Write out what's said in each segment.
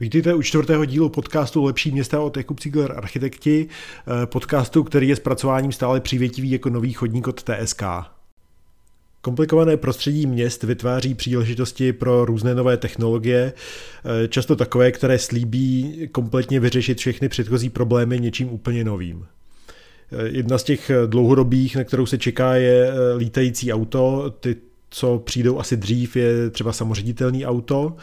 Vítejte u čtvrtého dílu podcastu Lepší města od Jakub Ziegler Architekti, eh, podcastu, který je zpracováním stále přívětivý jako nový chodník od TSK. Komplikované prostředí měst vytváří příležitosti pro různé nové technologie, eh, často takové, které slíbí kompletně vyřešit všechny předchozí problémy něčím úplně novým. Eh, jedna z těch dlouhodobých, na kterou se čeká, je lítající auto. Ty, co přijdou asi dřív, je třeba samoředitelný auto.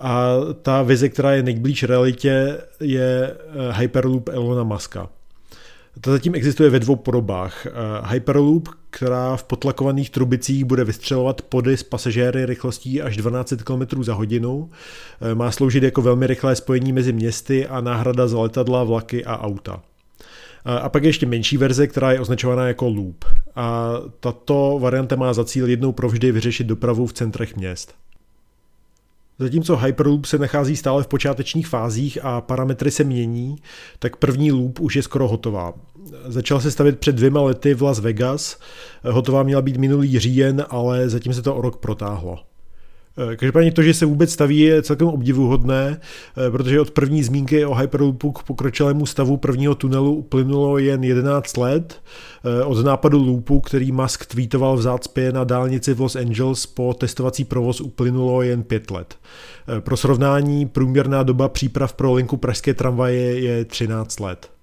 A ta vize, která je nejblíž realitě, je eh, Hyperloop Elona Muska. To zatím existuje ve dvou podobách. Eh, Hyperloop, která v potlakovaných trubicích bude vystřelovat pody s pasažéry rychlostí až 12 km za hodinu, eh, má sloužit jako velmi rychlé spojení mezi městy a náhrada za letadla, vlaky a auta. A pak je ještě menší verze, která je označovaná jako Loop. A tato varianta má za cíl jednou provždy vyřešit dopravu v centrech měst. Zatímco Hyperloop se nachází stále v počátečních fázích a parametry se mění, tak první loop už je skoro hotová. Začal se stavět před dvěma lety v Las Vegas, hotová měla být minulý říjen, ale zatím se to o rok protáhlo. Eh, každopádně to, že se vůbec staví, je celkem obdivuhodné, eh, protože od první zmínky o Hyperloopu k pokročilému stavu prvního tunelu uplynulo jen 11 let. Eh, od nápadu loopu, který Musk tweetoval v zácpě na dálnici v Los Angeles po testovací provoz uplynulo jen 5 let. Pro srovnání průměrná doba příprav pro linku pražské tramvaje je 13 let.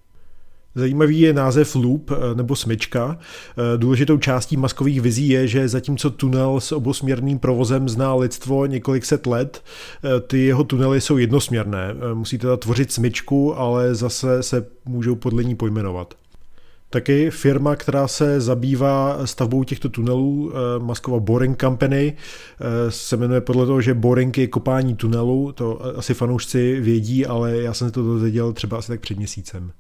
Zajímavý je název loop eh, nebo smyčka. Eh, důležitou částí maskových vizí je, že zatímco tunel s obosměrným provozem zná lidstvo několik set let, eh, ty jeho tunely jsou jednosměrné. Musí teda tvořit smyčku, ale zase se můžou podle ní pojmenovat. Taky firma, která se zabývá stavbou těchto tunelů, Maskova Boring Company, se jmenuje podle toho, že boring je kopání tunelu, to asi fanoušci vědí, ale já jsem se to dozvěděl třeba asi tak před měsícem.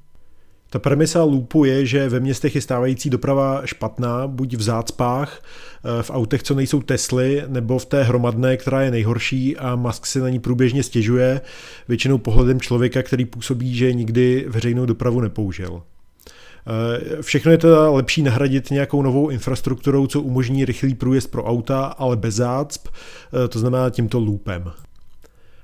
Ta premisa loopu je, že ve městech je stávající doprava špatná, buď v zácpách, eh, v autech, co nejsou Tesly, nebo v té hromadné, která je nejhorší a Musk si na ní průběžně stěžuje, většinou pohledem člověka, který působí, že nikdy veřejnou dopravu nepoužil. Eh, všechno je teda lepší nahradit nějakou novou infrastrukturou, co umožní rychlý průjezd pro auta, ale bez zácp, eh, to znamená tímto loopem.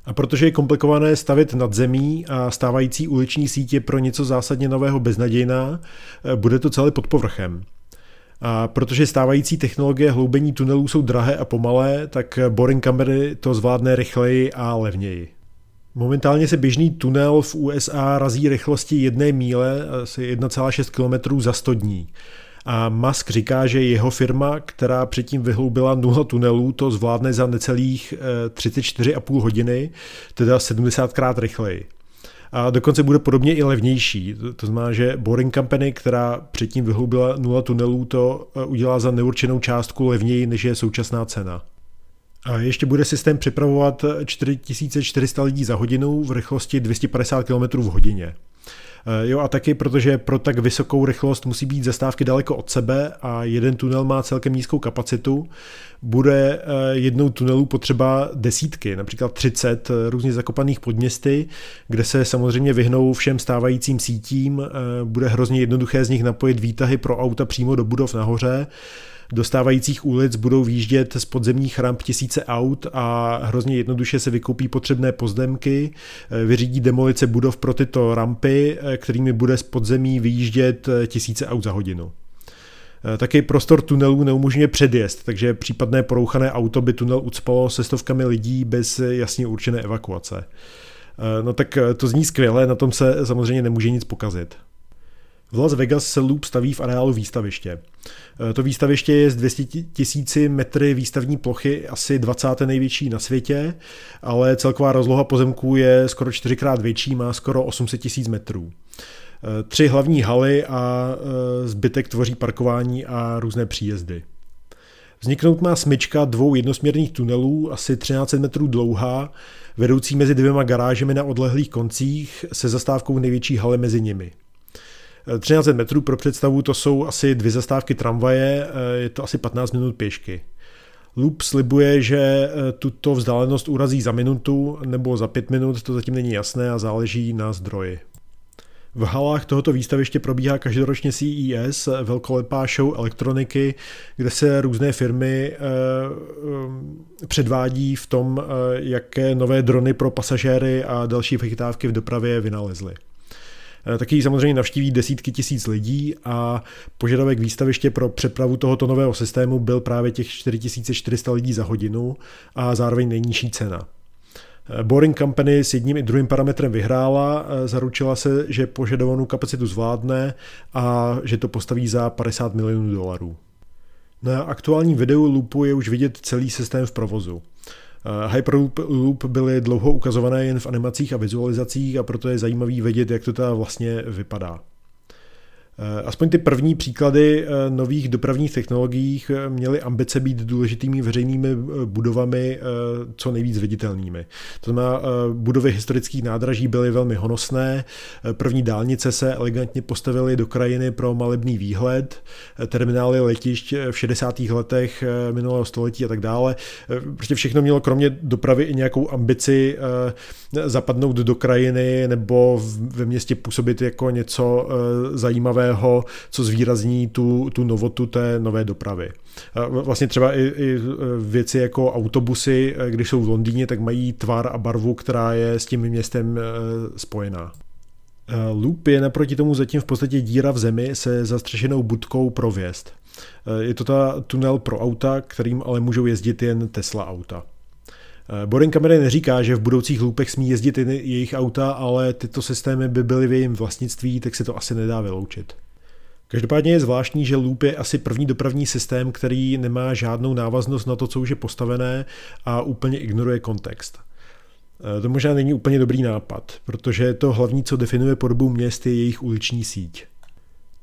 A protože je komplikované stavit nad zemí a stávající uliční sítě pro něco zásadně nového beznadějná, eh, bude to celé pod povrchem. A protože stávající technologie hloubení tunelů jsou drahé a pomalé, tak boring kamery to zvládne rychleji a levněji. Momentálně se běžný tunel v USA razí rychlosti jedné míle, asi 1,6 km za 100 dní. A Musk říká, že jeho firma, která předtím vyhloubila nula tunelů, to zvládne za necelých 34,5 eh, hodiny, teda 70krát rychleji. A dokonce bude podobně i levnější. To znamená, že Boring Company, která předtím vyhloubila nula tunelů, to eh, udělá za neurčenou částku levněji, než je současná cena. A ještě bude systém připravovat 4400 lidí za hodinu v rychlosti 250 km v hodině. Eh, jo a taky, protože pro tak vysokou rychlost musí být zastávky daleko od sebe a jeden tunel má celkem nízkou kapacitu, bude eh, jednou tunelu potřeba desítky, například 30 eh, různě zakopaných podměsty, kde se samozřejmě vyhnou všem stávajícím sítím, bude hrozně jednoduché z nich napojit výtahy pro auta přímo do budov nahoře, dostávajících ulic budou výjíždět z podzemních ramp tisíce aut a hrozně jednoduše se vykoupí potřebné pozdemky, eh, vyřídí demolice budov pro tyto rampy, eh, kterými bude z podzemí vyjíždět eh, tisíce aut za hodinu. Taky prostor tunelů neumožňuje předjezd, takže případné porouchané auto by tunel ucpalo se stovkami lidí bez jasně určené evakuace. No tak to zní skvěle, na tom se samozřejmě nemůže nic pokazit. V Las Vegas se Loop staví v areálu výstaviště. E, to výstaviště je z 200 tisíci metry výstavní plochy asi 20. největší na světě, ale celková rozloha pozemků je skoro čtyřikrát větší, má skoro 800 tisíc metrů. E, tři hlavní haly a e, zbytek tvoří parkování a různé příjezdy. Vzniknout má smyčka dvou jednosměrných tunelů, asi 13 metrů dlouhá, vedoucí mezi dvěma garážemi na odlehlých koncích se zastávkou největší haly mezi nimi. 13 metrů pro představu, to jsou asi dvě zastávky tramvaje, eh, je to asi 15 minut pěšky. Loop slibuje, že eh, tuto vzdálenost urazí za minutu nebo za pět minut, to zatím není jasné a záleží na zdroji. V halách tohoto výstaviště probíhá každoročně CES, velkolepá show elektroniky, kde se různé firmy eh, eh, předvádí v tom, eh, jaké nové drony pro pasažéry a další vychytávky v dopravě vynalezly. Taky samozřejmě navštíví desítky tisíc lidí a požadavek výstaviště pro přepravu tohoto nového systému byl právě těch 4400 lidí za hodinu a zároveň nejnižší cena. Boring Company s jedním i druhým parametrem vyhrála, zaručila se, že požadovanou kapacitu zvládne a že to postaví za 50 milionů dolarů. Na aktuálním videu Loopu je už vidět celý systém v provozu. Hyperloop Loop byly dlouho ukazované jen v animacích a vizualizacích a proto je zajímavý vědět, jak to teda vlastně vypadá. Eh, aspoň ty první příklady eh, nových dopravních technologií eh, měly ambice být důležitými veřejnými budovami co nejvíc viditelnými. To znamená, budovy historických nádraží byly velmi honosné, první dálnice se elegantně postavily do krajiny pro malebný výhled, terminály letišť v 60. letech minulého století a tak dále. Prostě všechno mělo kromě dopravy i nějakou ambici zapadnout do krajiny nebo ve městě působit jako něco zajímavého nového, co zvýrazní tu, tu novotu té nové dopravy. Vlastně třeba i, i e, věci jako autobusy, e, když jsou v Londýně, tak mají tvar a barvu, která je s tím městem e, spojená. Loop je naproti tomu zatím v podstatě díra v zemi se zastřešenou budkou pro vjezd. Je to ta tunel pro auta, kterým ale můžou jezdit jen Tesla auta. Boring Company neříká, že v budoucích loopech smí jezdit jejich auta, ale tyto systémy by byly v jejím vlastnictví, tak se to asi nedá vyloučit. Každopádně je zvláštní, že Loop je asi první dopravní systém, který nemá žádnou návaznost na to, co už je postavené a úplně ignoruje kontext. E, to možná není úplně dobrý nápad, protože to hlavní, co definuje podobu měst, je jejich uliční síť.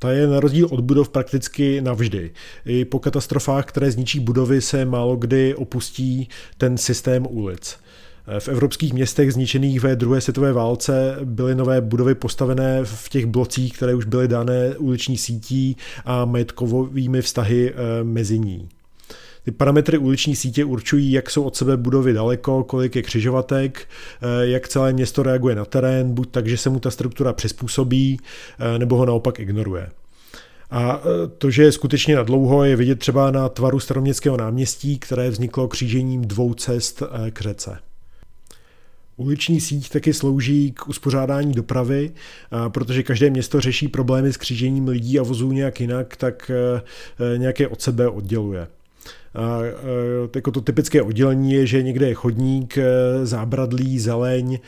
Ta je na rozdíl od budov prakticky navždy. I po katastrofách, které zničí budovy, se málo kdy opustí ten systém ulic. V evropských městech zničených ve druhé světové válce byly nové budovy postavené v těch blocích, které už byly dané uliční sítí a majetkovými vztahy eh, mezi ní. Ty parametry uliční sítě určují, jak jsou od sebe budovy daleko, kolik je křižovatek, eh, jak celé město reaguje na terén, buď tak, že se mu ta struktura přizpůsobí, eh, nebo ho naopak ignoruje. A to, že je skutečně na dlouho, je vidět třeba na tvaru staroměstského náměstí, které vzniklo křížením dvou cest k řece. Uliční síť taky slouží k uspořádání dopravy, protože každé město řeší problémy s křížením lidí a vozů nějak jinak, tak nějaké od sebe odděluje. Jako to typické oddělení je, že někde je chodník, e, zábradlí, zeleň, e,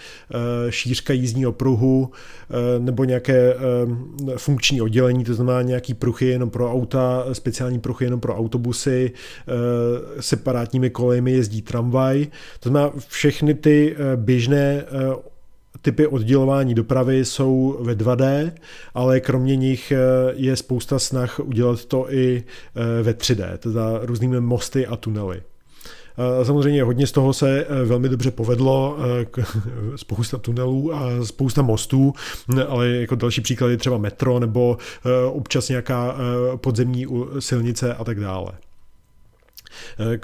šířka jízdního pruhu e, nebo nějaké funkční oddělení, to znamená nějaký pruchy jenom pro auta, speciální pruchy jenom pro autobusy, separátními kolejemi jezdí tramvaj. To znamená všechny ty běžné typy oddělování dopravy jsou ve 2D, ale kromě nich eh, je spousta snah udělat to i eh, ve 3D, teda různými mosty a tunely. Samozřejmě hodně z toho se eh, velmi dobře povedlo, spousta tunelů a spousta mostů, ale jako další příklad je třeba metro nebo občas nějaká podzemní silnice a tak dále. Eh,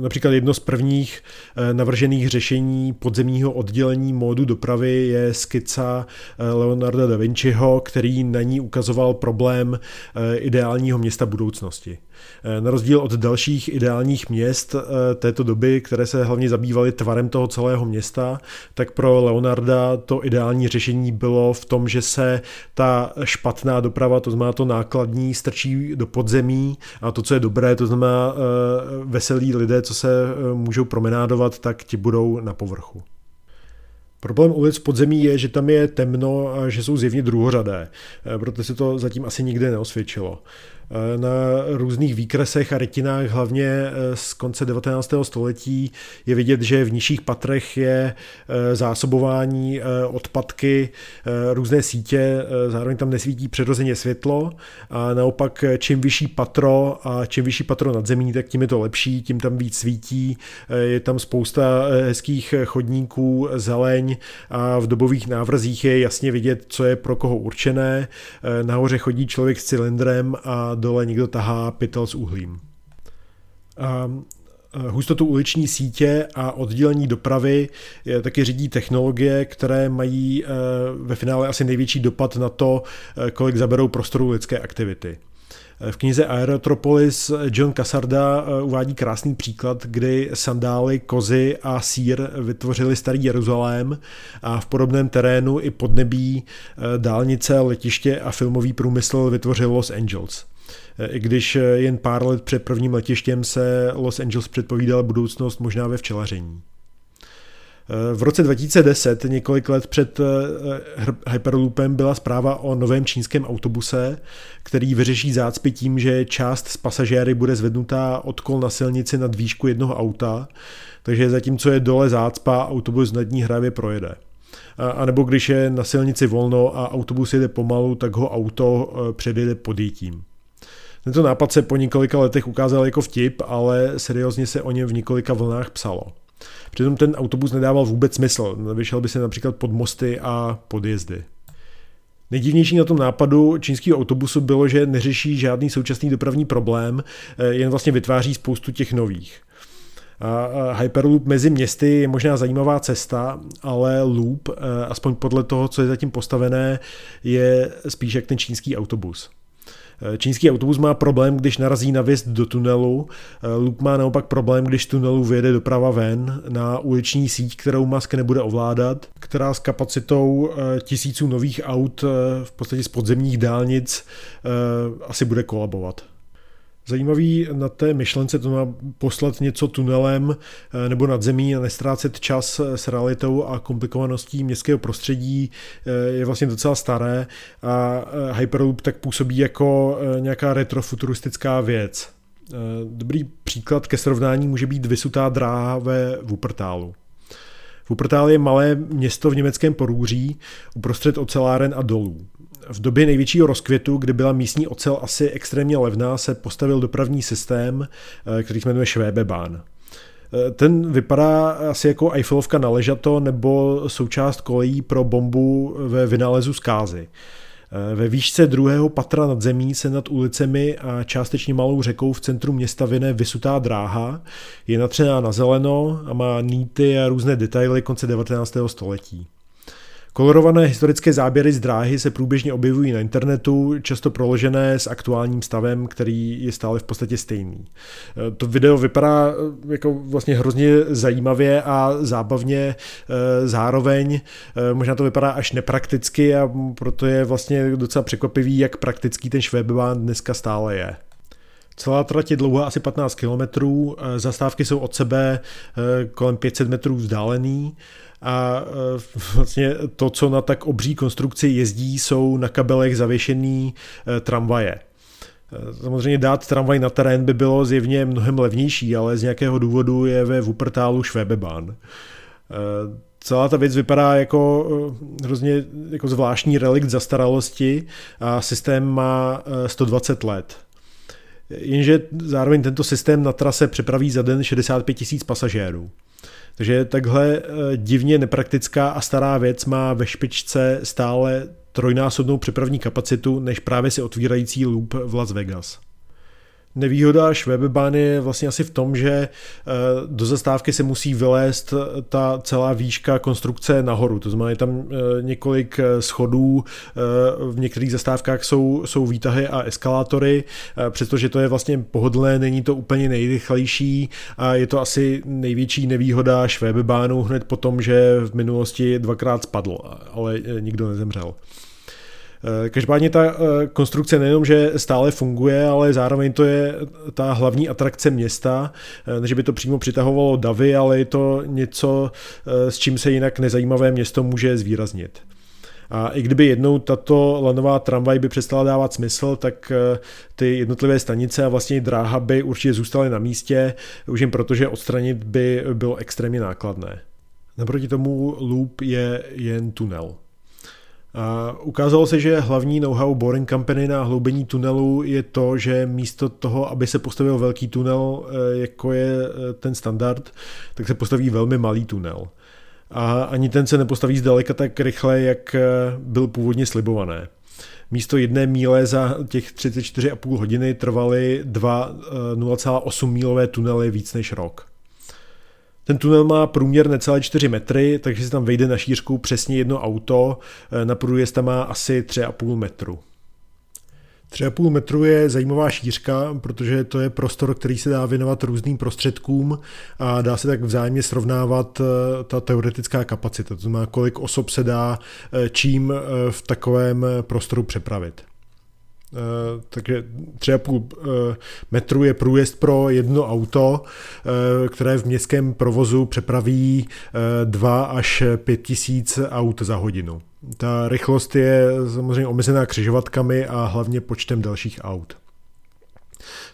například jedno z prvních eh, navržených řešení podzemního oddělení módu dopravy je skica eh, Leonarda da Vinciho, který na ní ukazoval problém ideálního města budoucnosti. Na rozdíl od dalších ideálních měst této doby, které se hlavně zabývaly tvarem toho celého města, tak pro Leonarda to ideální řešení bylo v tom, že se ta špatná doprava, to znamená to nákladní, strčí do podzemí a to, co je dobré, to znamená veselí lidé, co se eh, můžou promenádovat, tak ti budou na povrchu. Problém ulic podzemí je, že tam je temno a že jsou zjevně druhořadé, eh, proto se to zatím asi nikdy neosvědčilo. Eh, na různých výkresech a retinách, hlavně eh, z konce 19. století, je vidět, že v nižších patrech je eh, zásobování odpadky, různé sítě, zároveň tam nesvítí přirozeně světlo a naopak čím vyšší patro a čím vyšší patro nad zemí, tak tím je to lepší, tím tam víc svítí, je tam spousta hezkých chodníků, zeleň a v dobových návrzích je jasně vidět, co je pro koho určené. Nahoře chodí člověk s cylindrem a dole někdo tahá pytel s uhlím. Hustotu uliční sítě a oddělení dopravy taky řídí technologie, které mají ve finále asi největší dopad na to, kolik zaberou prostoru lidské aktivity. V knize Aerotropolis John Casarda uvádí krásný příklad, kdy sandály, kozy a sír vytvořili starý Jeruzalém a v podobném terénu i podnebí dálnice, letiště a filmový průmysl vytvořil Los Angeles. Eh, I když jen pár let před prvním letištěm se Los Angeles předpovídala budoucnost možná ve včelaření. V roce 2010, několik let před eh, Hyperloopem, byla zpráva o novém čínském autobuse, který vyřeší zácpy tím, že část z pasažéry bude zvednutá od kol na silnici nad výšku jednoho auta, takže zatímco je dole zácpa, autobus nad ní hravě projede. A nebo když je na silnici volno a autobus jede pomalu, tak ho auto eh, předjede podjítím. Tento nápad se po několika letech ukázal jako vtip, ale seriózně se o něm v několika vlnách psalo. Přitom ten autobus nedával vůbec smysl, vyšel by se například pod mosty a podjezdy. Nejdivnější na tom nápadu čínského autobusu bylo, že neřeší žádný současný dopravní problém, eh, jen vlastně vytváří spoustu těch nových. A Hyperloop mezi městy je možná zajímavá cesta, ale loop, eh, aspoň podle toho, co je zatím postavené, je spíš jak ten čínský autobus. Eh, čínský autobus má problém, když narazí na vjezd do tunelu. Eh, Loop má naopak problém, když tunelu vyjede doprava ven na uliční síť, kterou Musk nebude ovládat, která s kapacitou eh, tisíců nových aut v podstatě z podzemních dálnic asi bude kolabovat. Zajímavý na té myšlence to má poslat něco tunelem eh, nebo nad zemí a nestrácet čas s realitou a komplikovaností městského prostředí eh, je vlastně docela staré a eh, Hyperloop tak působí jako nějaká retrofuturistická věc. Dobrý příklad ke srovnání může být vysutá dráha ve Wuppertalu. Wuppertal je malé město v německém porůří uprostřed oceláren a dolů. V době největšího rozkvětu, kdy byla místní ocel asi extrémně levná, se postavil dopravní systém, eh, který se jmenuje Schwebebahn. Eh, ten vypadá asi jako Eiffelovka na ležato nebo součást kolejí pro bombu ve vynálezu zkázy. Eh, ve výšce druhého patra nad zemí se nad ulicemi a částečně malou řekou v centru města vyne vysutá dráha, je natřená na zeleno a má nýty a různé detaily konce 19. století. Kolorované historické záběry z dráhy se průběžně objevují na internetu, často proložené s aktuálním stavem, který je stále v podstatě stejný. E, to video vypadá e, jako vlastně hrozně zajímavě a zábavně e, zároveň. Možná to vypadá až neprakticky a proto je vlastně docela překvapivý, jak praktický ten Schwebebahn dneska stále je. Celá trať je dlouhá asi 15 km, zastávky jsou od sebe kolem 500 metrů vzdálený a e, vlastně to, co na tak obří konstrukci jezdí, jsou na kabelech zavěšený tramvaje. Samozřejmě dát tramvaj na terén by bylo zjevně mnohem levnější, ale z nějakého důvodu je ve Wuppertalu Schwebebahn. Celá ta věc vypadá jako hrozně jako zvláštní relikt zastaralosti a systém má 120 let. Jenže zároveň tento systém na trase přepraví za den 65 tisíc pasažérů. Takže takhle eh, divně nepraktická a stará věc má ve špičce stále trojnásobnou přepravní kapacitu než právě si otvírající loop v Las Vegas. Nevýhoda Schwebebahn je vlastně asi v tom, že eh, do zastávky se musí vylézt eh, ta celá výška konstrukce nahoru. To znamená, je tam eh, několik schodů, v některých zastávkách jsou, jsou výtahy a eskalátory, přestože to je vlastně pohodlné, není to úplně nejrychlejší a je to asi největší nevýhoda Schwebebahnu hned po tom, že v minulosti dvakrát spadl, ale nikdo nezemřel. Eh, každopádně ta eh, konstrukce nejenom, že stále funguje, ale zároveň to je ta hlavní atrakce města, eh, že by to přímo přitahovalo davy, ale je to něco, s čím se jinak nezajímavé město může zvýraznit. A i kdyby jednou tato lanová tramvaj by přestala dávat smysl, tak ty jednotlivé stanice a vlastně dráha by určitě zůstaly na místě, už jen protože odstranit by bylo extrémně nákladné. Naproti tomu loop je jen tunel. A ukázalo se, že hlavní know-how Boring Company na hloubení tunelu je to, že místo toho, aby se postavil velký tunel, eh, jako je eh, ten standard, tak se postaví velmi malý tunel. A ani ten se nepostaví zdaleka tak rychle, jak eh, byl původně slibované. místo jedné míle za těch 34,5 hodiny trvaly dva 0,8 mílové tunely víc než rok. Ten tunel má průměr necelé 4 metry, takže se tam vejde na šířku přesně jedno auto, na průjezd tam má asi 3,5 metru. 3,5 metru je zajímavá šířka, protože to je prostor, který se dá věnovat různým prostředkům a dá se tak vzájemně srovnávat eh, ta teoretická kapacita, to znamená, kolik osob se dá eh, čím eh, v takovém prostoru přepravit. Takže 3,5 metru je průjezd pro jedno auto, které v městském provozu přepraví 2 až 5 tisíc aut za hodinu. Ta rychlost je samozřejmě omezená křižovatkami a hlavně počtem dalších aut.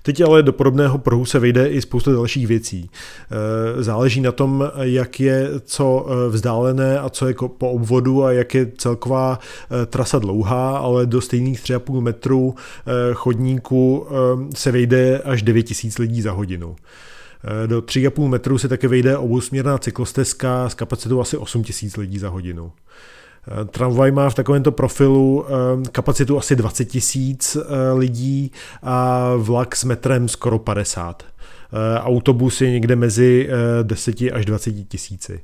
Teď ale do podobného pruhu se vejde i spousta dalších věcí. E, záleží na tom, jak je co e, vzdálené a co je po obvodu a jak je celková e, trasa dlouhá, ale do stejných 3,5 metrů chodníku se vejde až 9000 lidí za hodinu. Do 3,5 metrů se také vejde obousměrná cyklostezka s kapacitou asi 8000 lidí za hodinu. Eh, tramvaj má v takovémto profilu eh, kapacitu asi 20 tisíc eh, lidí a vlak s metrem skoro 50. Autobus je někde mezi 10 až 20 tisíci.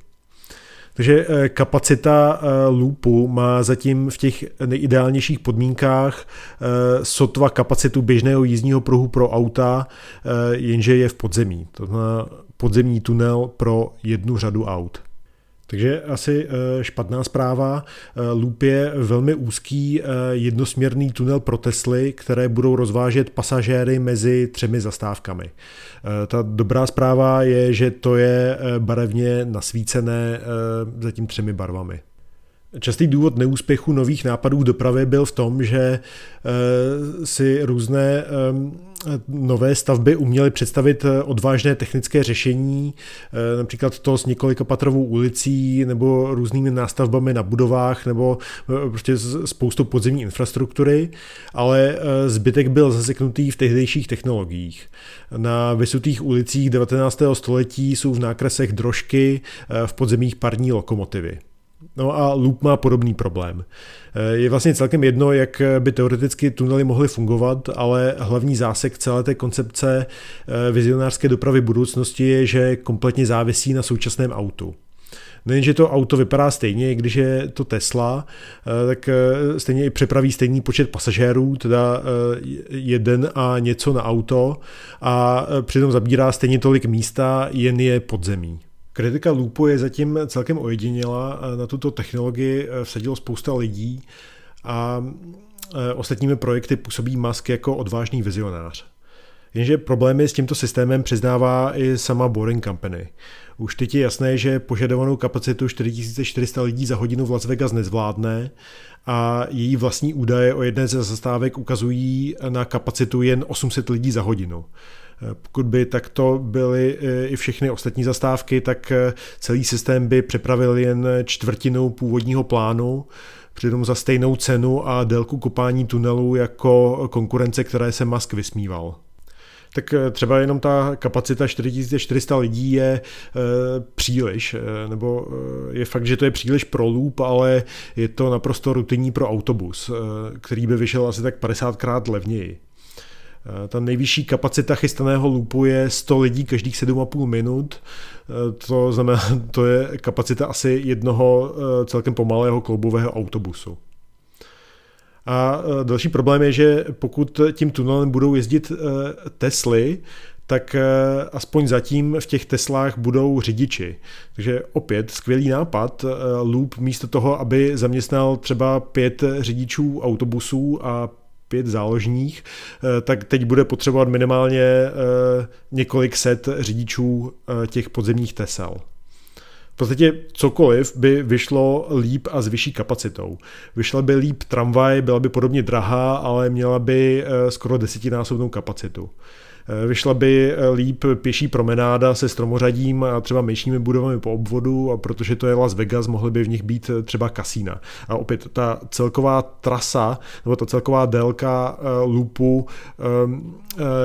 Takže kapacita loopu má zatím v těch nejideálnějších podmínkách sotva kapacitu běžného jízdního pruhu pro auta, jenže je v podzemí. To znamená podzemní tunel pro jednu řadu aut. Takže asi eh, špatná zpráva. Eh, Loop je velmi úzký eh, jednosměrný tunel pro Tesly, které budou rozvážet pasažéry mezi třemi zastávkami. Ta dobrá zpráva je, že to je barevně nasvícené zatím třemi barvami. Častý důvod neúspěchu nových nápadů v dopravě byl v tom, že si různé nové stavby uměly představit eh, odvážné technické řešení, eh, například to s několika patrovou ulicí nebo různými nástavbami na budovách nebo eh, prostě spoustou podzemní infrastruktury, ale zbytek byl zaseknutý v tehdejších technologiích. Na vysutých ulicích 19. století jsou v nákresech drožky, v podzemích parní lokomotivy. No a Loop má podobný problém. Eh, je vlastně celkem jedno, jak by teoreticky tunely mohly fungovat, ale hlavní zásek celé té koncepce eh, vizionářské dopravy budoucnosti je, že kompletně závisí na současném autu. Nejenže to auto vypadá stejně, když je to Tesla, eh, tak stejně i přepraví stejný počet pasažérů, teda jeden a něco na auto a přitom zabírá stejně tolik místa, jen je podzemí. Kritika Loopu je zatím celkem ojediněla. Na tuto technologii eh, vsadilo spousta lidí a eh, ostatními projekty působí Musk jako odvážný vizionář. Jenže problémy s tímto systémem přiznává i sama Boring Company. Už teď je jasné, že požadovanou kapacitu 4400 lidí za hodinu v Las Vegas nezvládne a její vlastní údaje o jedné ze zastávek ukazují na kapacitu jen 800 lidí za hodinu. Pokud by takto byly e, i všechny ostatní zastávky, tak e, celý systém by přepravil jen čtvrtinu původního plánu, přitom za stejnou cenu a délku kopání tunelu jako konkurence, které se Musk vysmíval tak e, třeba jenom ta kapacita 4400 lidí je e, příliš, e, nebo je fakt, že to je příliš pro loop, ale je to naprosto rutinní pro autobus, který by vyšel asi tak 50krát levněji. Eh, ta nejvyšší kapacita chystaného loopu je 100 lidí každých 7,5 minut. Eh, to znamená, to je kapacita asi jednoho eh, celkem pomalého kloubového autobusu. A další problém je, že pokud tím tunelem budou jezdit Tesly, tak aspoň zatím v těch Teslách budou řidiči. Takže opět skvělý nápad. Loop místo toho, aby zaměstnal třeba pět řidičů autobusů a pět záložních, tak teď bude potřebovat minimálně několik set řidičů těch podzemních Tesel. V podstatě cokoliv by vyšlo líp a s vyšší kapacitou. Vyšla by líp tramvaj, byla by podobně drahá, ale měla by skoro desetinásobnou kapacitu. Eh, vyšla by eh, líp pěší promenáda se stromořadím a třeba menšími budovami po obvodu a protože to je Las Vegas, mohly by v nich být eh, třeba kasína. A opět ta celková trasa nebo ta celková délka loopu ehm,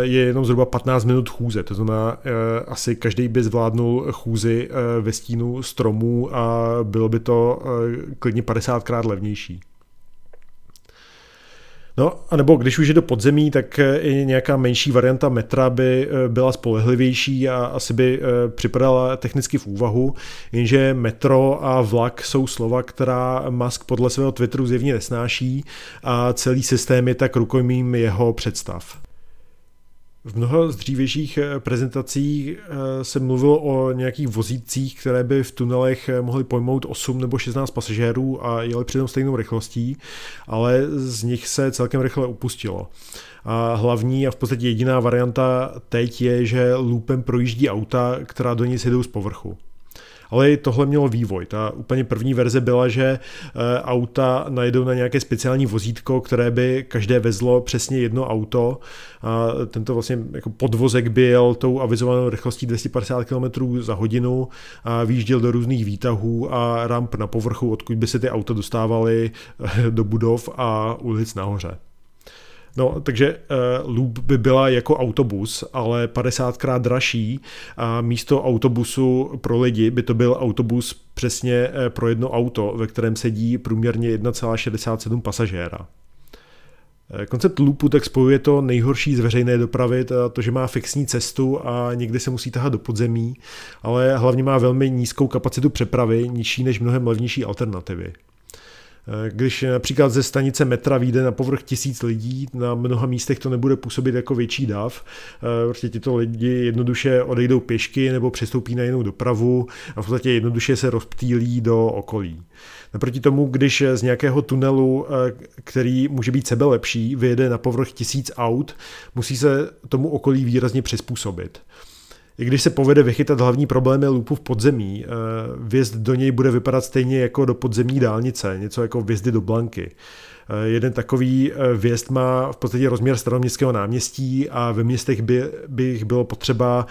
je jenom zhruba 15 minut chůze, to znamená asi každý by zvládnul chůzi ve stínu stromů a bylo by to klidně 50krát levnější. No, a nebo když už je do podzemí, tak eh, i nějaká menší varianta metra by eh, byla spolehlivější a asi by eh, připadala technicky v úvahu, jenže metro a vlak jsou slova, která Musk podle svého Twitteru zjevně nesnáší a celý systém je tak rukojmím jeho představ. V mnoha z dřívějších eh, prezentací eh, se mluvilo o nějakých vozících, které by v tunelech eh, mohly pojmout 8 nebo 16 pasažérů a jeli přitom stejnou rychlostí, ale z nich se celkem rychle upustilo. A hlavní a v podstatě jediná varianta teď je, že loopem projíždí auta, která do něj jedou z povrchu ale i tohle mělo vývoj. Ta úplně první verze byla, že eh, auta najedou na nějaké speciální vozítko, které by každé vezlo přesně jedno auto a tento vlastně jako podvozek byl tou avizovanou rychlostí 250 km za hodinu a výjížděl do různých výtahů a ramp na povrchu, odkud by se ty auta dostávaly eh, do budov a ulic nahoře. No, takže uh, loop by byla jako autobus, ale 50krát dražší a místo autobusu pro lidi by to byl autobus přesně uh, pro jedno auto, ve kterém sedí průměrně 1,67 pasažéra. Eh, koncept loopu tak spojuje to nejhorší z veřejné dopravy, to, že má fixní cestu a někdy se musí tahat do podzemí, ale hlavně má velmi nízkou kapacitu přepravy, nižší než mnohem levnější alternativy. Eh, když například ze stanice metra vyjde na povrch tisíc lidí, na mnoha místech to nebude působit jako větší dav. Eh, prostě tyto lidi jednoduše odejdou pěšky nebo přestoupí na jinou dopravu a v podstatě jednoduše se rozptýlí do okolí. Naproti tomu, když z nějakého tunelu, eh, který může být sebe lepší, vyjede na povrch tisíc aut, musí se tomu okolí výrazně přizpůsobit. I když se povede vychytat hlavní problémy lupu v podzemí, eh, vjezd do něj bude vypadat stejně jako do podzemní dálnice, něco jako vjezdy do Blanky. Eh, jeden takový eh, vjezd má v podstatě rozměr staroměstského náměstí a ve městech by, by jich bylo potřeba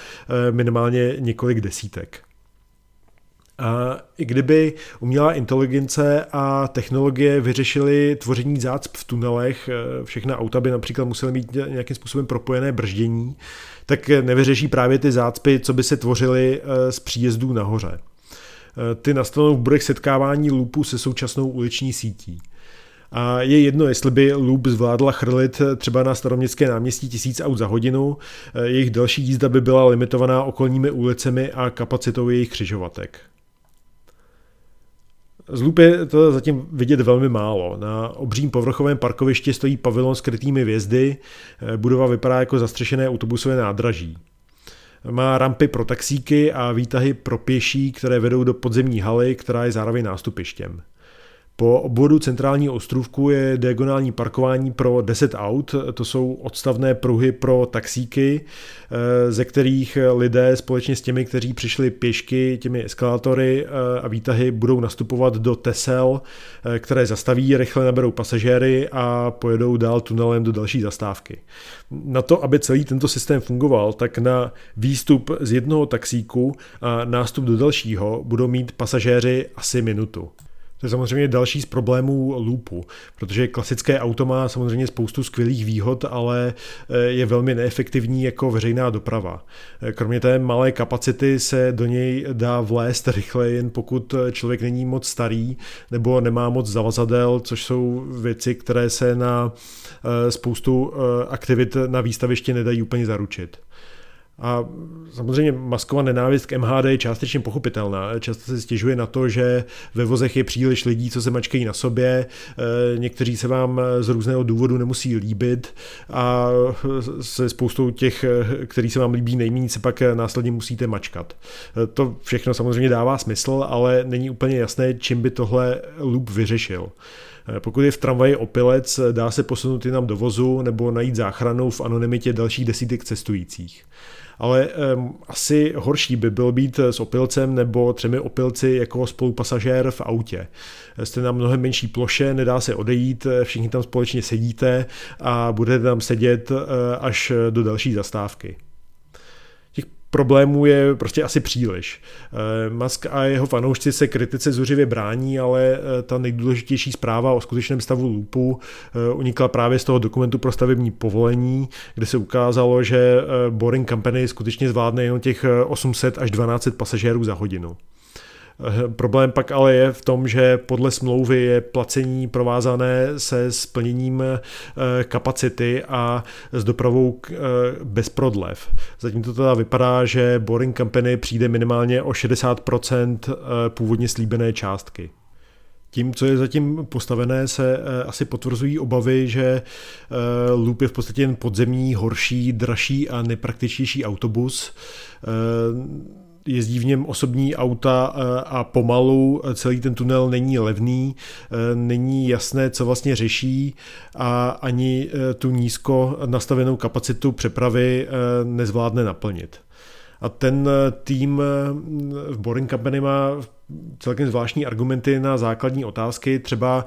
minimálně několik desítek. A i kdyby umělá inteligence a technologie vyřešily tvoření zácp v tunelech, všechna auta by například musely mít nějakým způsobem propojené brždění, tak nevyřeší právě ty zácpy, co by se tvořily eh, z příjezdů nahoře. Eh, ty nastanou v bodech setkávání loopu se současnou uliční sítí. A je jedno, jestli by loop zvládla chrlit eh, třeba na staroměstské náměstí tisíc aut za hodinu, jejich další jízda by byla limitovaná okolními ulicemi a kapacitou jejich křižovatek. Z je to zatím vidět velmi málo. Na obřím povrchovém parkovišti stojí pavilon s krytými vězdy, budova vypadá jako zastřešené autobusové nádraží. Má rampy pro taxíky a výtahy pro pěší, které vedou do podzemní haly, která je zároveň nástupištěm. Po obvodu centrálního ostrůvku je diagonální parkování pro 10 aut, to jsou odstavné pruhy pro taxíky, eh, ze kterých lidé společně s těmi, kteří přišli pěšky těmi eskalátory eh, a výtahy budou nastupovat do Tesel, eh, které zastaví, rychle naberou pasažéry a pojedou dál tunelem do další zastávky. Na to, aby celý tento systém fungoval, tak na výstup z jednoho taxíku a nástup do dalšího budou mít pasažéři asi minutu. To je samozřejmě další z problémů loopu, protože klasické auto má samozřejmě spoustu skvělých výhod, ale eh, je velmi neefektivní jako veřejná doprava. Eh, kromě té malé kapacity se do něj dá vlézt rychle, jen pokud člověk není moc starý nebo nemá moc zavazadel, což jsou věci, které se na eh, spoustu aktivit na výstavišti nedají úplně zaručit. A samozřejmě masková nenávist k MHD je částečně pochopitelná. Často se stěžuje na to, že ve vozech je příliš lidí, co se mačkají na sobě, e, někteří se vám z různého důvodu nemusí líbit a se spoustou těch, který se vám líbí nejméně, se pak následně musíte mačkat. E, to všechno samozřejmě dává smysl, ale není úplně jasné, čím by tohle loop vyřešil. E, pokud je v tramvaji opilec, dá se posunout jinam do vozu nebo najít záchranu v anonymitě dalších desítek cestujících ale um, asi horší by bylo být s opilcem nebo třemi opilci jako spolupasažér v autě. Jste na mnohem menší ploše, nedá se odejít, všichni tam společně sedíte a budete tam sedět eh, až do další zastávky problémů je prostě asi příliš. Eh, Musk a jeho fanoušci se kritice zuřivě brání, ale eh, ta nejdůležitější zpráva o skutečném stavu lupu eh, unikla právě z toho dokumentu pro stavební povolení, kde se ukázalo, že Boring Company skutečně zvládne jenom těch 800 až 1200 pasažérů za hodinu. Problém pak ale je v tom, že podle smlouvy je placení provázané se splněním kapacity a s dopravou bez prodlev. Zatím to teda vypadá, že Boring Company přijde minimálně o 60% původně slíbené částky. Tím, co je zatím postavené, se eh, asi potvrzují obavy, že eh, Loop je v podstatě jen podzemní, horší, dražší a nepraktičtější autobus. Jezdí v něm osobní auta a pomalu celý ten tunel není levný, není jasné, co vlastně řeší a ani tu nízko nastavenou kapacitu přepravy nezvládne naplnit. A ten tým v Boring Company má celkem zvláštní argumenty na základní otázky, třeba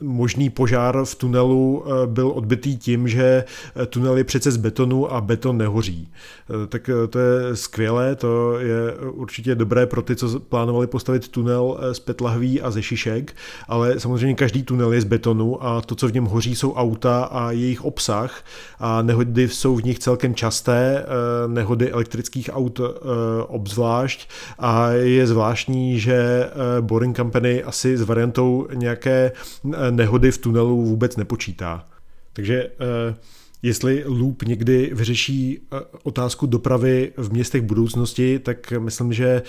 možný požár v tunelu eh, byl odbitý tím, že eh, tunel je přece z betonu a beton nehoří. Eh, tak to je skvělé, to je určitě dobré pro ty, co plánovali postavit tunel z petlahví a ze šišek, ale samozřejmě každý tunel je z betonu a to, co v něm hoří, jsou auta a jejich obsah a nehody jsou v nich celkem časté, nehody elektrických aut obzvlášť a je zvláštní, že Boring Company asi s variantou nějaké nehody v tunelu vůbec nepočítá. Takže eh, Jestli Loop někdy vyřeší eh, otázku dopravy v městech budoucnosti, tak myslím, že eh,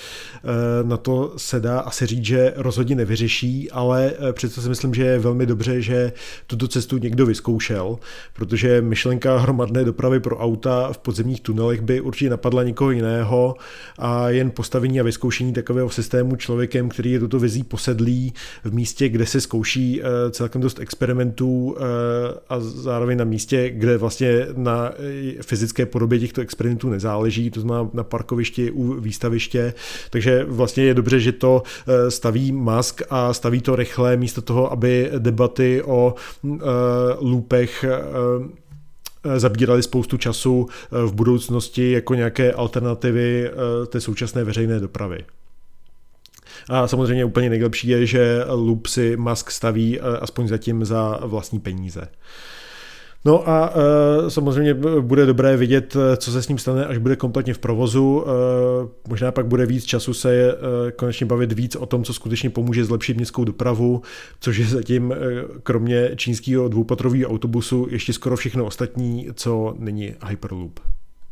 na to se dá asi říct, že rozhodně nevyřeší, ale eh, přesto si myslím, že je velmi dobře, že tuto cestu někdo vyzkoušel, protože myšlenka hromadné dopravy pro auta v podzemních tunelech by určitě napadla někoho jiného a jen postavení a vyzkoušení takového systému člověkem, který je tuto vizí posedlý v místě, kde se zkouší celkem dost experimentů a zároveň na místě, kde vlastně na fyzické podobě těchto experimentů nezáleží, to znamená na parkovišti u výstaviště, takže vlastně je dobře, že to eh, staví Musk a staví to rychle místo toho, aby debaty o uh, loopech uh, zabírali spoustu času v budoucnosti jako nějaké alternativy té současné veřejné dopravy. A samozřejmě úplně nejlepší je, že Loop si Musk staví aspoň zatím za vlastní peníze. No a e, samozřejmě bude dobré vidět, e, co se s ním stane, až bude kompletně v provozu. E, možná pak bude víc času se e, konečně bavit víc o tom, co skutečně pomůže zlepšit městskou dopravu, což je zatím e, kromě čínského dvoupatrového autobusu ještě skoro všechno ostatní, co není Hyperloop.